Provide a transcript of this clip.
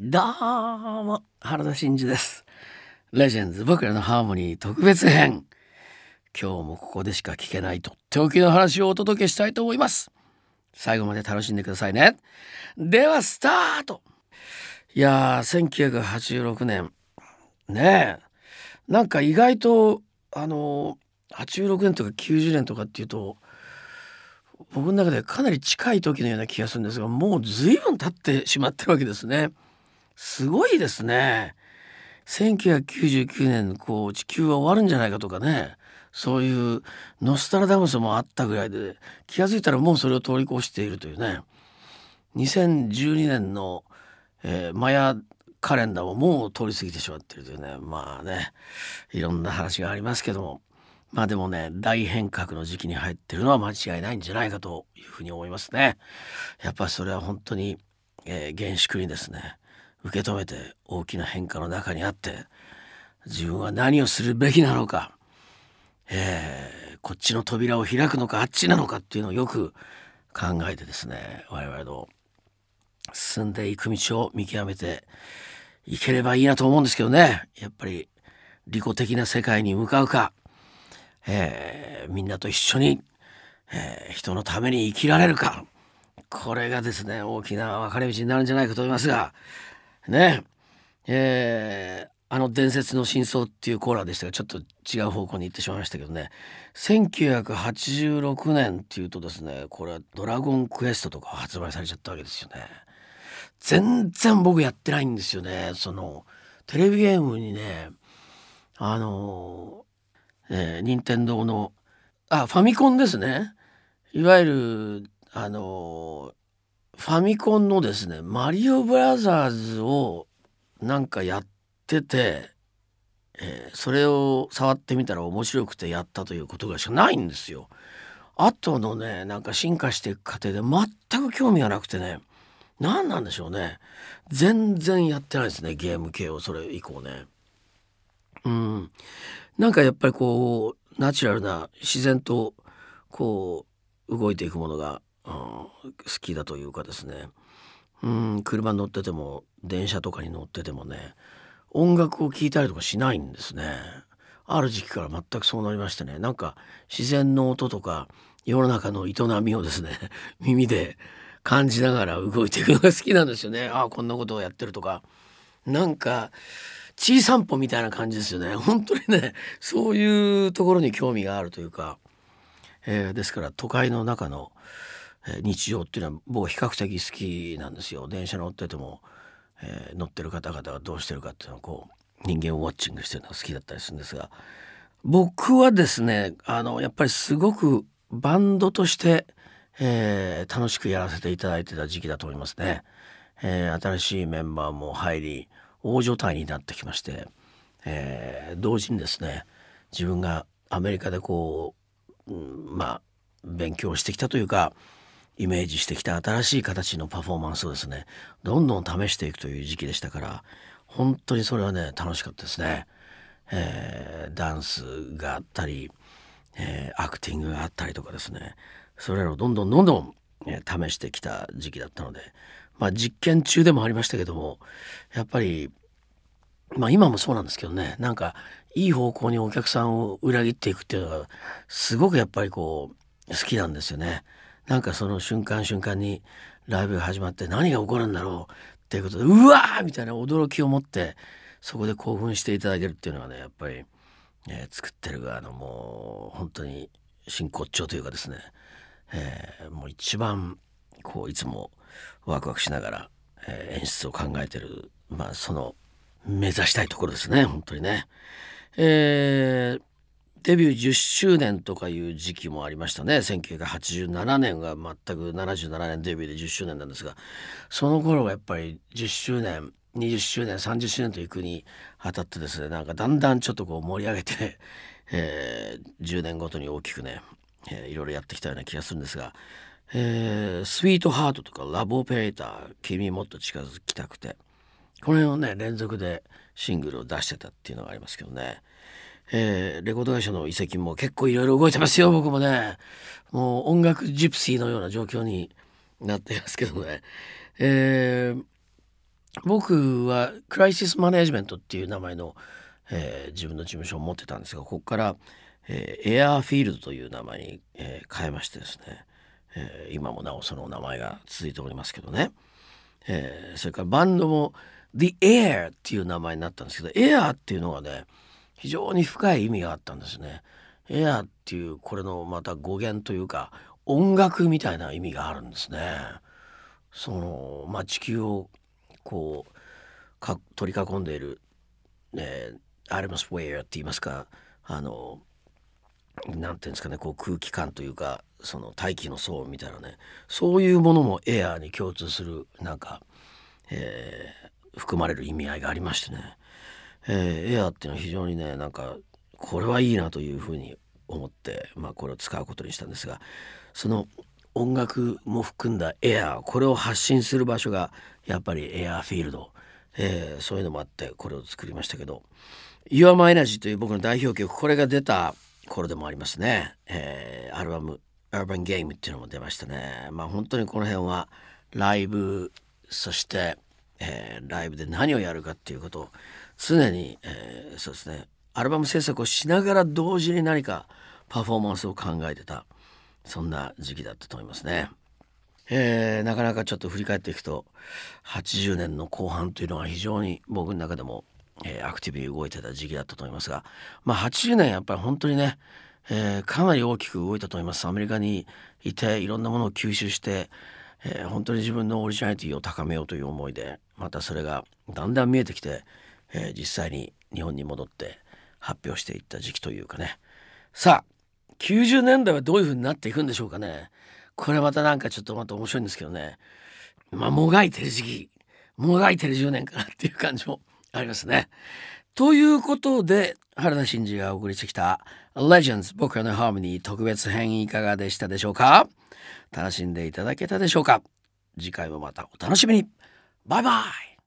どうも原田真二です。レジェンズ僕らのハーモニー特別編。今日もここでしか聞けないとっておきの話をお届けしたいと思います。最後まで楽しんでくださいね。ではスタート。いやー1986年。ねえ。なんか意外とあの86年とか90年とかっていうと僕の中でかなり近い時のような気がするんですがもう随分経ってしまってるわけですね。すごいですね。1999年こう地球は終わるんじゃないかとかねそういうノスタラダムスもあったぐらいで気が付いたらもうそれを通り越しているというね2012年の、えー、マヤカレンダーももう通り過ぎてしまっているというねまあねいろんな話がありますけどもまあでもね大変革の時期に入ってるのは間違いないんじゃないかというふうに思いますね。やっぱそれは本当に、えー、厳粛にですね受け止めて大きな変化の中にあって自分は何をするべきなのか、えー、こっちの扉を開くのかあっちなのかっていうのをよく考えてですね我々の進んでいく道を見極めていければいいなと思うんですけどね。やっぱり利己的な世界に向かうか、えー、みんなと一緒に、えー、人のために生きられるか。これがですね大きな分かれ道になるんじゃないかと思いますがね。えー、あの伝説の真相っていうコーナーでしたがちょっと違う方向に行ってしまいましたけどね。1986年っていうとですねこれは「ドラゴンクエスト」とか発売されちゃったわけですよね。全然僕やってないんですよね。そのテレビゲームにねあのえー、任天堂のあファミコンですね。いわゆるあのファミコンのですねマリオブラザーズをなんかやってて、えー、それを触ってみたら面白くてやったということがしかないんですよ。あとのねなんか進化していく過程で全く興味がなくてね何なんでしょうね全然やってないですねゲーム系をそれ以降ね。うんなんかやっぱりこうナチュラルな自然とこう動いていくものが好きだというかですね。うん車に乗ってても電車とかに乗っててもね音楽を聴いたりとかしないんですね。ある時期から全くそうなりましてね。なんか自然の音とか世の中の営みをですね 耳で感じながら動いていくのが好きなんですよね。ああこんなことをやってるとか。なんか小散歩みたいな感じですよね。本当にねそういうところに興味があるというか、えー、ですから都会の中の日常っていうのは僕比較的好きなんですよ。電車乗ってても、えー、乗ってる方々がどうしてるかっていうのをこう人間をウォッチングしてるのが好きだったりするんですが僕はですねあのやっぱりすごくバンドとして、えー、楽しくやらせていただいてた時期だと思いますね、えー、新しいメンバーも入り大所帯になってきまして、えー、同時にですね自分がアメリカでこう、うん、まあ勉強してきたというかイメージしてきた新しい形のパフォーマンスをですねどんどん試していくという時期でしたから本当にそれはね楽しかったですね。えー、ダンスがあったり、えー、アクティングがあったりとかですねそれらをどんどんどんどん、えー、試してきた時期だったので、まあ、実験中でもありましたけどもやっぱりまあ今もそうなんですけどねなんかいい方向にお客さんを裏切っていくっていうのがすごくやっぱりこう好きなんですよね。なんかその瞬間瞬間にライブが始まって何が起こるんだろうっていうことでうわーみたいな驚きを持ってそこで興奮していただけるっていうのはねやっぱり、えー、作ってる側のもう本当に真骨頂というかですね、えー、もう一番こういつもワクワクしながら、えー、演出を考えてるまあその目指したいところですね本当にね。えー、デビュー10周年とかいう時期もありましたね1987年が全く77年デビューで10周年なんですがその頃はやっぱり10周年20周年30周年という国にあたってですねなんかだんだんちょっとこう盛り上げて、えー、10年ごとに大きくね、えー、いろいろやってきたような気がするんですが「えー、スイートハート」とか「ラボペレーター」「君もっと近づきたくて」この辺をね連続でシングルを出してたっていうのがありますけどね。えー、レコード会社の移籍も結構いろいろ動いてますよ僕もね。もう音楽ジプシーのような状況になってますけどね、えー、僕はクライシスマネジメントっていう名前の、えー、自分の事務所を持ってたんですがここから、えー、エアーフィールドという名前に、えー、変えましてですね、えー、今もなおその名前が続いておりますけどね、えー、それからバンドも The Air っていう名前になったんですけど Air っていうのがね非常に深い意味があったんですね。エアっていうこれのまた語源というか音楽みたいな意味があるんですね。そのまあ、地球をこうか取り囲んでいる、ね、アルマスウェアって言いますかあのなんていうんですかねこう空気感というかその大気の層みたいなねそういうものもエアーに共通するなんか、えー、含まれる意味合いがありましてね、えー、エアーっていうのは非常にねなんかこれはいいなというふうに思って、まあ、これを使うことにしたんですがその音楽も含んだエアーこれを発信する場所がやっぱりエアーフィールド、えー、そういうのもあってこれを作りましたけど「Your My Energy」という僕の代表曲これが出た頃でもありますね、えー、アルバム「Urban Game」っていうのも出ましたね。まあ本当にこの辺はライブそして、えー、ライブで何をやるかっていうことを常に、えー、そうですねアルバム制作をしながら同時に何かパフォーマンスを考えてたそんな時期だったと思いますね。えー、なかなかちょっと振り返っていくと80年の後半というのは非常に僕の中でも、えー、アクティブに動いてた時期だったと思いますが、まあ、80年やっぱり本当にね、えー、かなり大きく動いたと思いますアメリカにいていろんなものを吸収して、えー、本当に自分のオリジナリティを高めようという思いでまたそれがだんだん見えてきて、え実際に日本に戻って発表していった時期というかね。さあ90年代はどういう風になっていくんでしょうかね。これまたなんかちょっとまた面白いんですけどね。まあもがいてる時期もがいてる10年かなっていう感じもありますね。ということで原田真二がお送りしてきた「Legends 僕らのハーモニー」特別編いかがでしたでしょうか？楽しんでいただけたでしょうか？次回もまたお楽しみに。バイバイ！